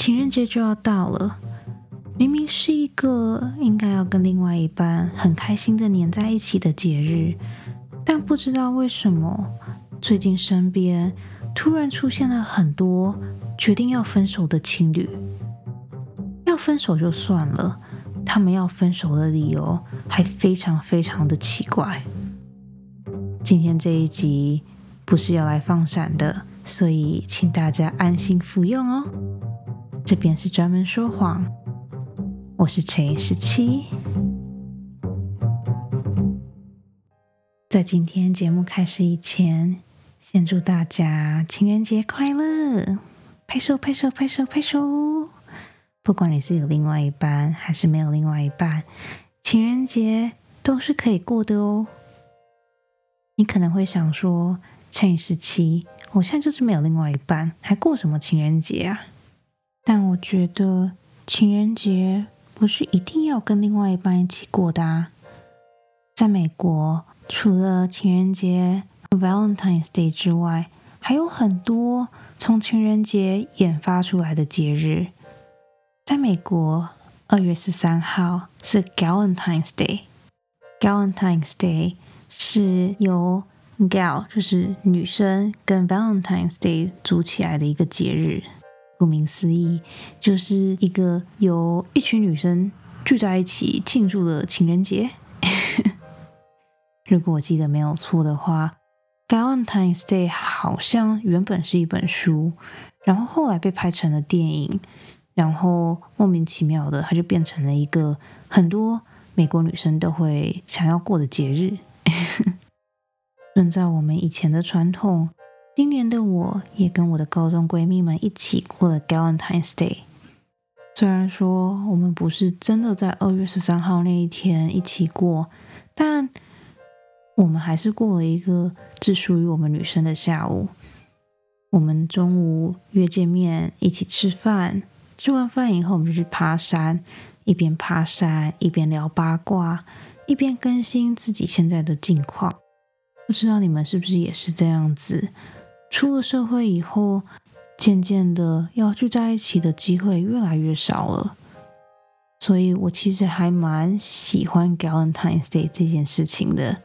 情人节就要到了，明明是一个应该要跟另外一半很开心的黏在一起的节日，但不知道为什么，最近身边突然出现了很多决定要分手的情侣。要分手就算了，他们要分手的理由还非常非常的奇怪。今天这一集不是要来放闪的，所以请大家安心服用哦。这边是专门说谎，我是陈十七。在今天节目开始以前，先祝大家情人节快乐！拍手拍手拍手拍手！不管你是有另外一半还是没有另外一半，情人节都是可以过的哦。你可能会想说，陈十七，我现在就是没有另外一半，还过什么情人节啊？但我觉得情人节不是一定要跟另外一半一起过的啊。在美国，除了情人节 （Valentine's Day） 之外，还有很多从情人节演发出来的节日。在美国，二月十三号是 Galentine's Day。Galentine's Day 是由 Gal 就是女生跟 Valentine's Day 组起来的一个节日。顾名思义，就是一个由一群女生聚在一起庆祝的情人节。如果我记得没有错的话，《Galentine's Day》好像原本是一本书，然后后来被拍成了电影，然后莫名其妙的，它就变成了一个很多美国女生都会想要过的节日。遵照我们以前的传统。今年的我也跟我的高中闺蜜们一起过了 Galentine's Day。虽然说我们不是真的在二月十三号那一天一起过，但我们还是过了一个只属于我们女生的下午。我们中午约见面一起吃饭，吃完饭以后我们就去爬山，一边爬山一边聊八卦，一边更新自己现在的近况。不知道你们是不是也是这样子？出了社会以后，渐渐的要聚在一起的机会越来越少了，所以我其实还蛮喜欢 Galentine's Day 这件事情的。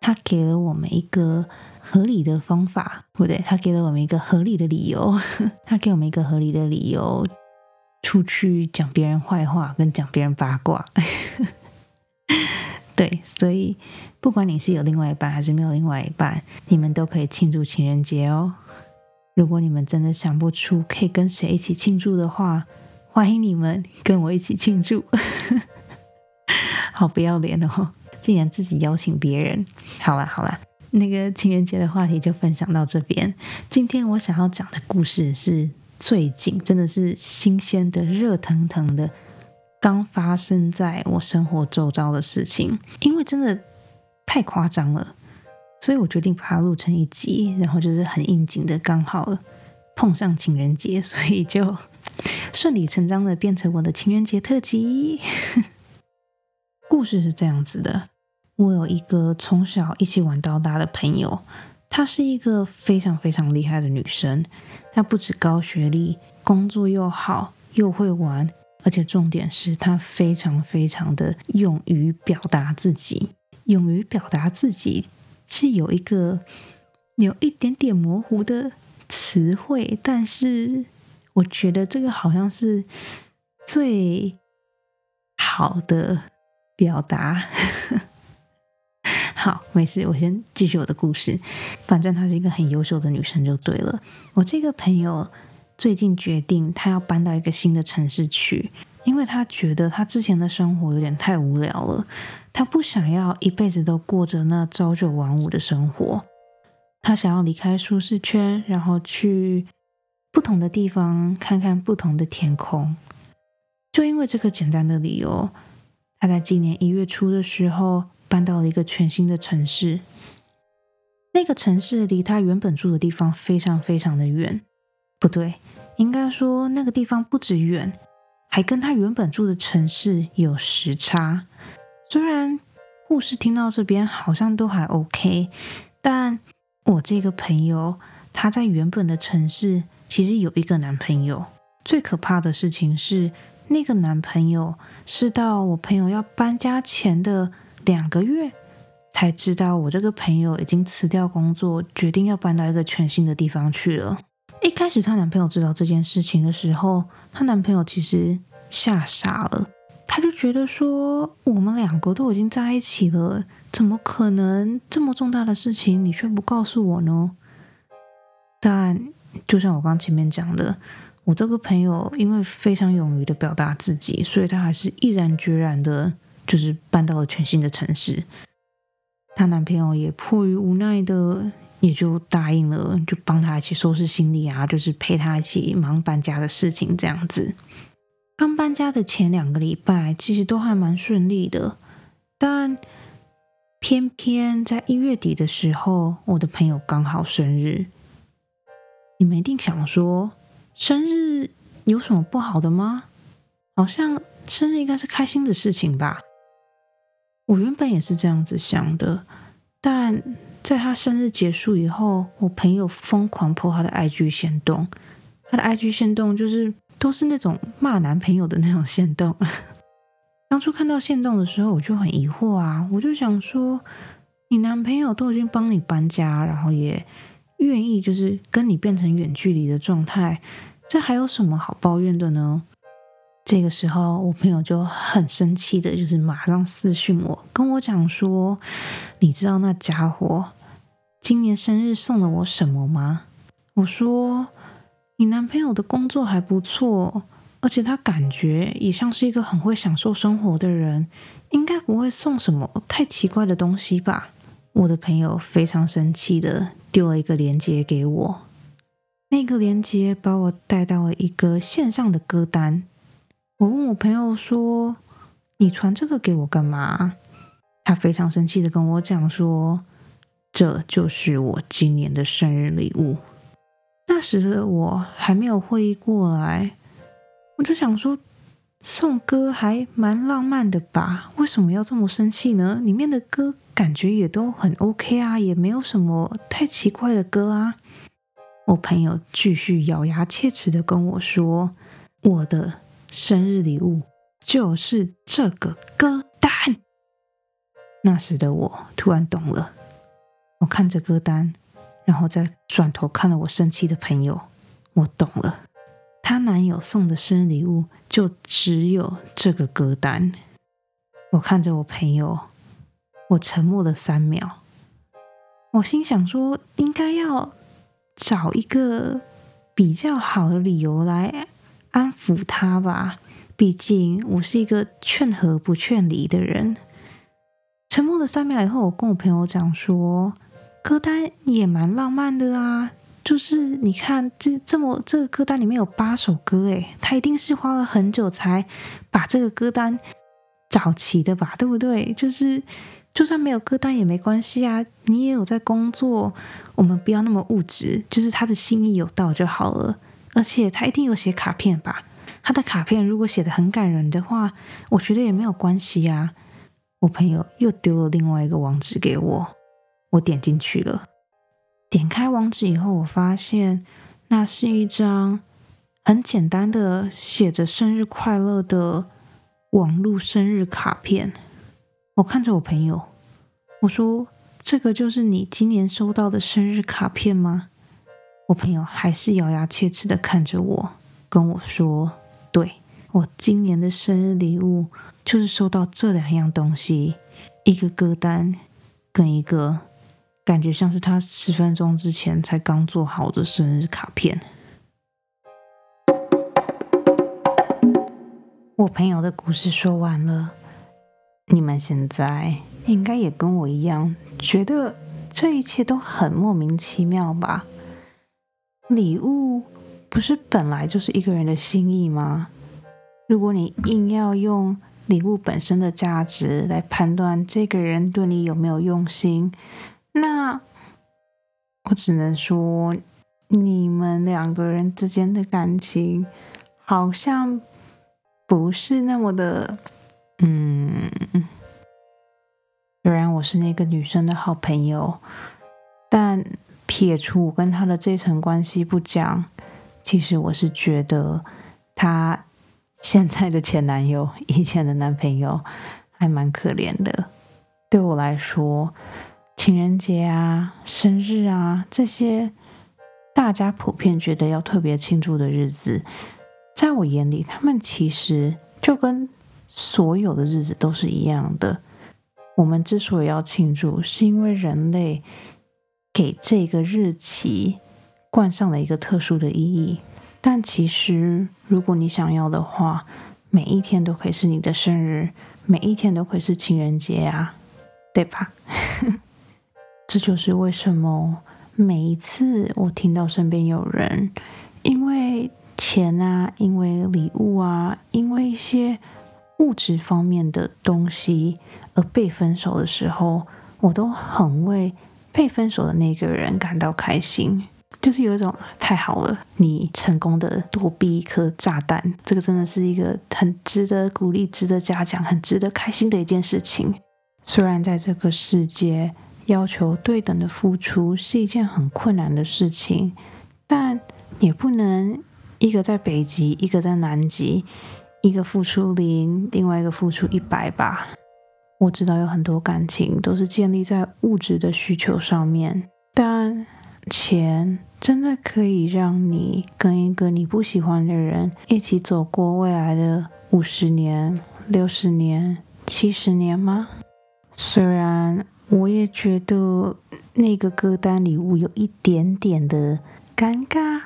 他给了我们一个合理的方法，不对，他给了我们一个合理的理由，他给我们一个合理的理由，出去讲别人坏话跟讲别人八卦。对，所以不管你是有另外一半还是没有另外一半，你们都可以庆祝情人节哦。如果你们真的想不出可以跟谁一起庆祝的话，欢迎你们跟我一起庆祝。好不要脸哦，竟然自己邀请别人。好了好了，那个情人节的话题就分享到这边。今天我想要讲的故事是最近真的是新鲜的、热腾腾的。刚发生在我生活周遭的事情，因为真的太夸张了，所以我决定把它录成一集，然后就是很应景的，刚好碰上情人节，所以就顺理成章的变成我的情人节特辑。故事是这样子的：我有一个从小一起玩到大的朋友，她是一个非常非常厉害的女生，她不止高学历，工作又好，又会玩。而且重点是他非常非常的勇于表达自己，勇于表达自己是有一个有一点点模糊的词汇，但是我觉得这个好像是最好的表达。好，没事，我先继续我的故事。反正她是一个很优秀的女生就对了。我这个朋友。最近决定，他要搬到一个新的城市去，因为他觉得他之前的生活有点太无聊了，他不想要一辈子都过着那朝九晚五的生活，他想要离开舒适圈，然后去不同的地方看看不同的天空。就因为这个简单的理由，他在今年一月初的时候搬到了一个全新的城市，那个城市离他原本住的地方非常非常的远。不对，应该说那个地方不止远，还跟他原本住的城市有时差。虽然故事听到这边好像都还 OK，但我这个朋友他在原本的城市其实有一个男朋友，最可怕的事情是，那个男朋友是到我朋友要搬家前的两个月，才知道我这个朋友已经辞掉工作，决定要搬到一个全新的地方去了。一开始她男朋友知道这件事情的时候，她男朋友其实吓傻了，他就觉得说，我们两个都已经在一起了，怎么可能这么重大的事情你却不告诉我呢？但就像我刚前面讲的，我这个朋友因为非常勇于的表达自己，所以她还是毅然决然的，就是搬到了全新的城市。她男朋友也迫于无奈的，也就答应了，就帮他一起收拾行李啊，就是陪他一起忙搬家的事情这样子。刚搬家的前两个礼拜，其实都还蛮顺利的，但偏偏在一月底的时候，我的朋友刚好生日。你们一定想说，生日有什么不好的吗？好像生日应该是开心的事情吧。我原本也是这样子想的，但在他生日结束以后，我朋友疯狂破他的 IG 限动，他的 IG 限动就是都是那种骂男朋友的那种限动。当初看到限动的时候，我就很疑惑啊，我就想说，你男朋友都已经帮你搬家，然后也。愿意就是跟你变成远距离的状态，这还有什么好抱怨的呢？这个时候，我朋友就很生气的，就是马上私讯我，跟我讲说：“你知道那家伙今年生日送了我什么吗？”我说：“你男朋友的工作还不错，而且他感觉也像是一个很会享受生活的人，应该不会送什么太奇怪的东西吧？”我的朋友非常生气的。丢了一个链接给我，那个链接把我带到了一个线上的歌单。我问我朋友说：“你传这个给我干嘛？”他非常生气的跟我讲说：“这就是我今年的生日礼物。”那时的我还没有会意过来，我就想说，送歌还蛮浪漫的吧？为什么要这么生气呢？里面的歌。感觉也都很 OK 啊，也没有什么太奇怪的歌啊。我朋友继续咬牙切齿的跟我说：“我的生日礼物就是这个歌单。”那时的我突然懂了，我看着歌单，然后再转头看了我生气的朋友，我懂了，她男友送的生日礼物就只有这个歌单。我看着我朋友。我沉默了三秒，我心想说，应该要找一个比较好的理由来安抚他吧。毕竟我是一个劝和不劝离的人。沉默了三秒以后，我跟我朋友讲说，歌单也蛮浪漫的啊，就是你看这这么这个歌单里面有八首歌，诶，他一定是花了很久才把这个歌单找齐的吧，对不对？就是。就算没有歌单也没关系啊，你也有在工作，我们不要那么物质，就是他的心意有到就好了。而且他一定有写卡片吧？他的卡片如果写的很感人的话，我觉得也没有关系啊。我朋友又丢了另外一个网址给我，我点进去了。点开网址以后，我发现那是一张很简单的写着生日快乐的网络生日卡片。我看着我朋友，我说：“这个就是你今年收到的生日卡片吗？”我朋友还是咬牙切齿的看着我，跟我说：“对，我今年的生日礼物就是收到这两样东西，一个歌单，跟一个感觉像是他十分钟之前才刚做好的生日卡片。”我朋友的故事说完了。你们现在应该也跟我一样，觉得这一切都很莫名其妙吧？礼物不是本来就是一个人的心意吗？如果你硬要用礼物本身的价值来判断这个人对你有没有用心，那我只能说，你们两个人之间的感情好像不是那么的。嗯，虽然我是那个女生的好朋友，但撇除我跟她的这层关系不讲，其实我是觉得她现在的前男友、以前的男朋友还蛮可怜的。对我来说，情人节啊、生日啊这些大家普遍觉得要特别庆祝的日子，在我眼里，他们其实就跟所有的日子都是一样的。我们之所以要庆祝，是因为人类给这个日期冠上了一个特殊的意义。但其实，如果你想要的话，每一天都可以是你的生日，每一天都可以是情人节啊，对吧？这就是为什么每一次我听到身边有人因为钱啊，因为礼物啊，因为一些物质方面的东西而被分手的时候，我都很为被分手的那个人感到开心。就是有一种太好了，你成功的躲避一颗炸弹，这个真的是一个很值得鼓励、值得嘉奖、很值得开心的一件事情。虽然在这个世界要求对等的付出是一件很困难的事情，但也不能一个在北极，一个在南极，一个付出零，另外一个付出一百吧。我知道有很多感情都是建立在物质的需求上面，但钱。真的可以让你跟一个你不喜欢的人一起走过未来的五十年、六十年、七十年吗？虽然我也觉得那个歌单礼物有一点点的尴尬，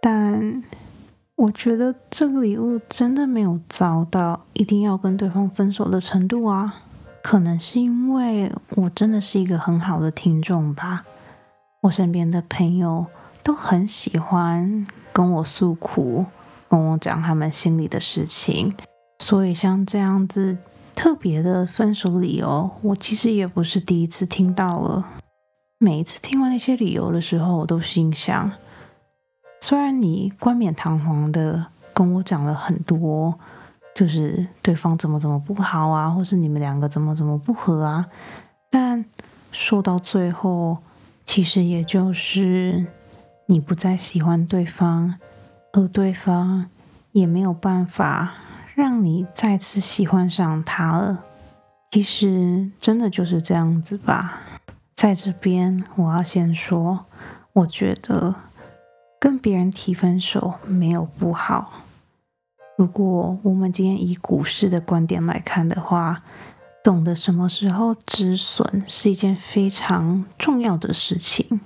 但我觉得这个礼物真的没有糟到一定要跟对方分手的程度啊。可能是因为我真的是一个很好的听众吧。我身边的朋友都很喜欢跟我诉苦，跟我讲他们心里的事情，所以像这样子特别的分手理由，我其实也不是第一次听到了。每一次听完那些理由的时候，我都心想：虽然你冠冕堂皇的跟我讲了很多，就是对方怎么怎么不好啊，或是你们两个怎么怎么不合啊，但说到最后。其实也就是你不再喜欢对方，而对方也没有办法让你再次喜欢上他了。其实真的就是这样子吧。在这边，我要先说，我觉得跟别人提分手没有不好。如果我们今天以股市的观点来看的话，懂得什么时候止损是一件非常重要的事情。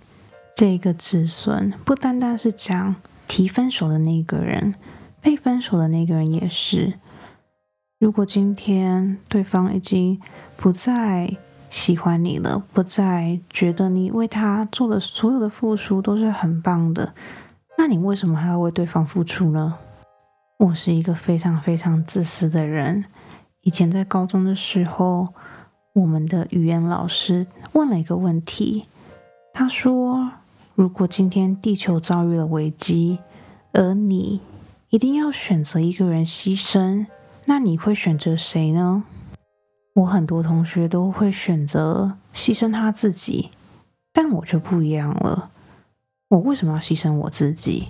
这个止损不单单是讲提分手的那个人，被分手的那个人也是。如果今天对方已经不再喜欢你了，不再觉得你为他做的所有的付出都是很棒的，那你为什么还要为对方付出呢？我是一个非常非常自私的人。以前在高中的时候，我们的语言老师问了一个问题。他说：“如果今天地球遭遇了危机，而你一定要选择一个人牺牲，那你会选择谁呢？”我很多同学都会选择牺牲他自己，但我就不一样了。我为什么要牺牲我自己？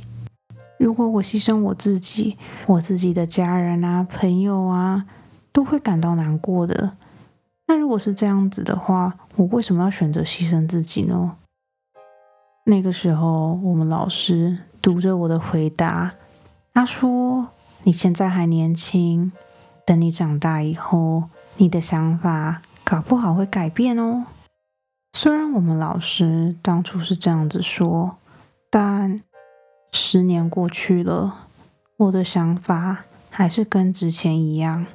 如果我牺牲我自己，我自己的家人啊、朋友啊。都会感到难过的。那如果是这样子的话，我为什么要选择牺牲自己呢？那个时候，我们老师读着我的回答，他说：“你现在还年轻，等你长大以后，你的想法搞不好会改变哦。”虽然我们老师当初是这样子说，但十年过去了，我的想法还是跟之前一样。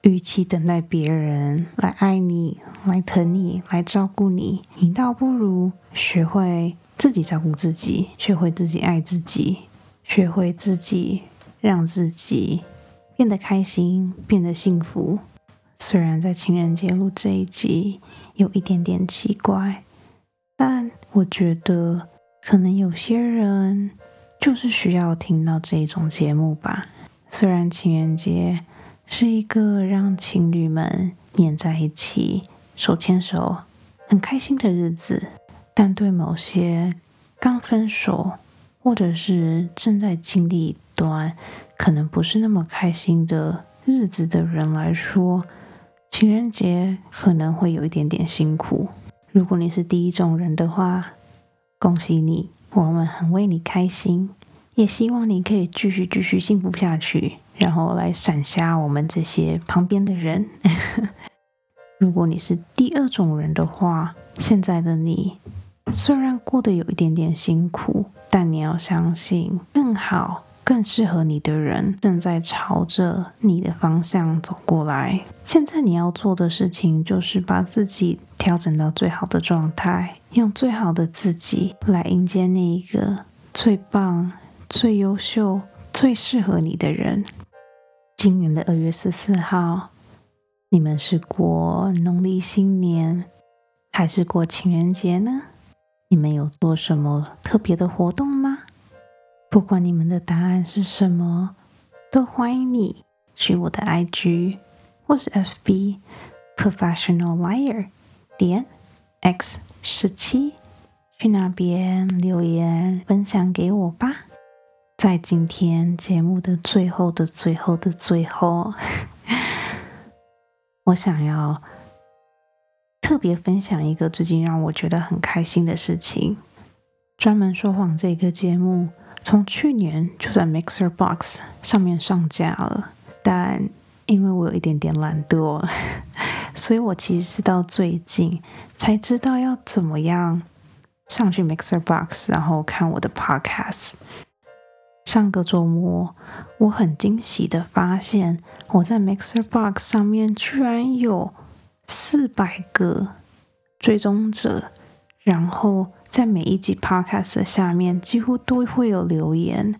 与其等待别人来爱你、来疼你、来照顾你，你倒不如学会自己照顾自己，学会自己爱自己，学会自己让自己变得开心、变得幸福。虽然在情人节录这一集有一点点奇怪，但我觉得可能有些人就是需要听到这种节目吧。虽然情人节。是一个让情侣们黏在一起、手牵手、很开心的日子，但对某些刚分手或者是正在经历一段可能不是那么开心的日子的人来说，情人节可能会有一点点辛苦。如果你是第一种人的话，恭喜你，我们很为你开心，也希望你可以继续继续幸福下去，然后来闪瞎我们这些旁边的人。如果你是第二种人的话，现在的你虽然过得有一点点辛苦，但你要相信，更好、更适合你的人正在朝着你的方向走过来。现在你要做的事情就是把自己调整到最好的状态，用最好的自己来迎接那一个最棒、最优秀、最适合你的人。今年的二月十四号。你们是过农历新年还是过情人节呢？你们有做什么特别的活动吗？不管你们的答案是什么，都欢迎你去我的 IG 或是 FB Professional Liar 点 X 十七去那边留言分享给我吧。在今天节目的最后的最后的最后。我想要特别分享一个最近让我觉得很开心的事情。专门说谎这个节目从去年就在 Mixer Box 上面上架了，但因为我有一点点懒惰，所以我其实是到最近才知道要怎么样上去 Mixer Box，然后看我的 Podcast。上个周末，我很惊喜的发现，我在 Mixer Box 上面居然有四百个追踪者，然后在每一集 Podcast 的下面几乎都会有留言，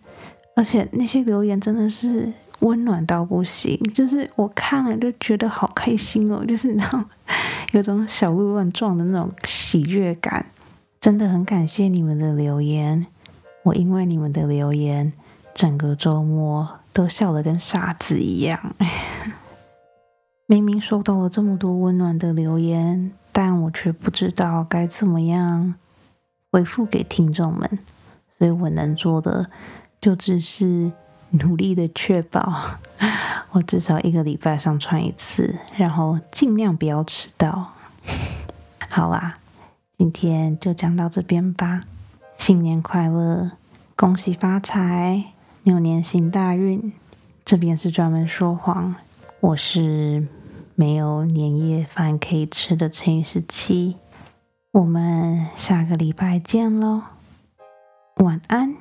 而且那些留言真的是温暖到不行，就是我看了就觉得好开心哦，就是那种 有种小鹿乱撞的那种喜悦感，真的很感谢你们的留言。我因为你们的留言，整个周末都笑得跟傻子一样。明明收到了这么多温暖的留言，但我却不知道该怎么样回复给听众们，所以我能做的就只是努力的确保 我至少一个礼拜上传一次，然后尽量不要迟到。好啦，今天就讲到这边吧。新年快乐，恭喜发财，牛年行大运。这边是专门说谎，我是没有年夜饭可以吃的陈十七。我们下个礼拜见喽，晚安。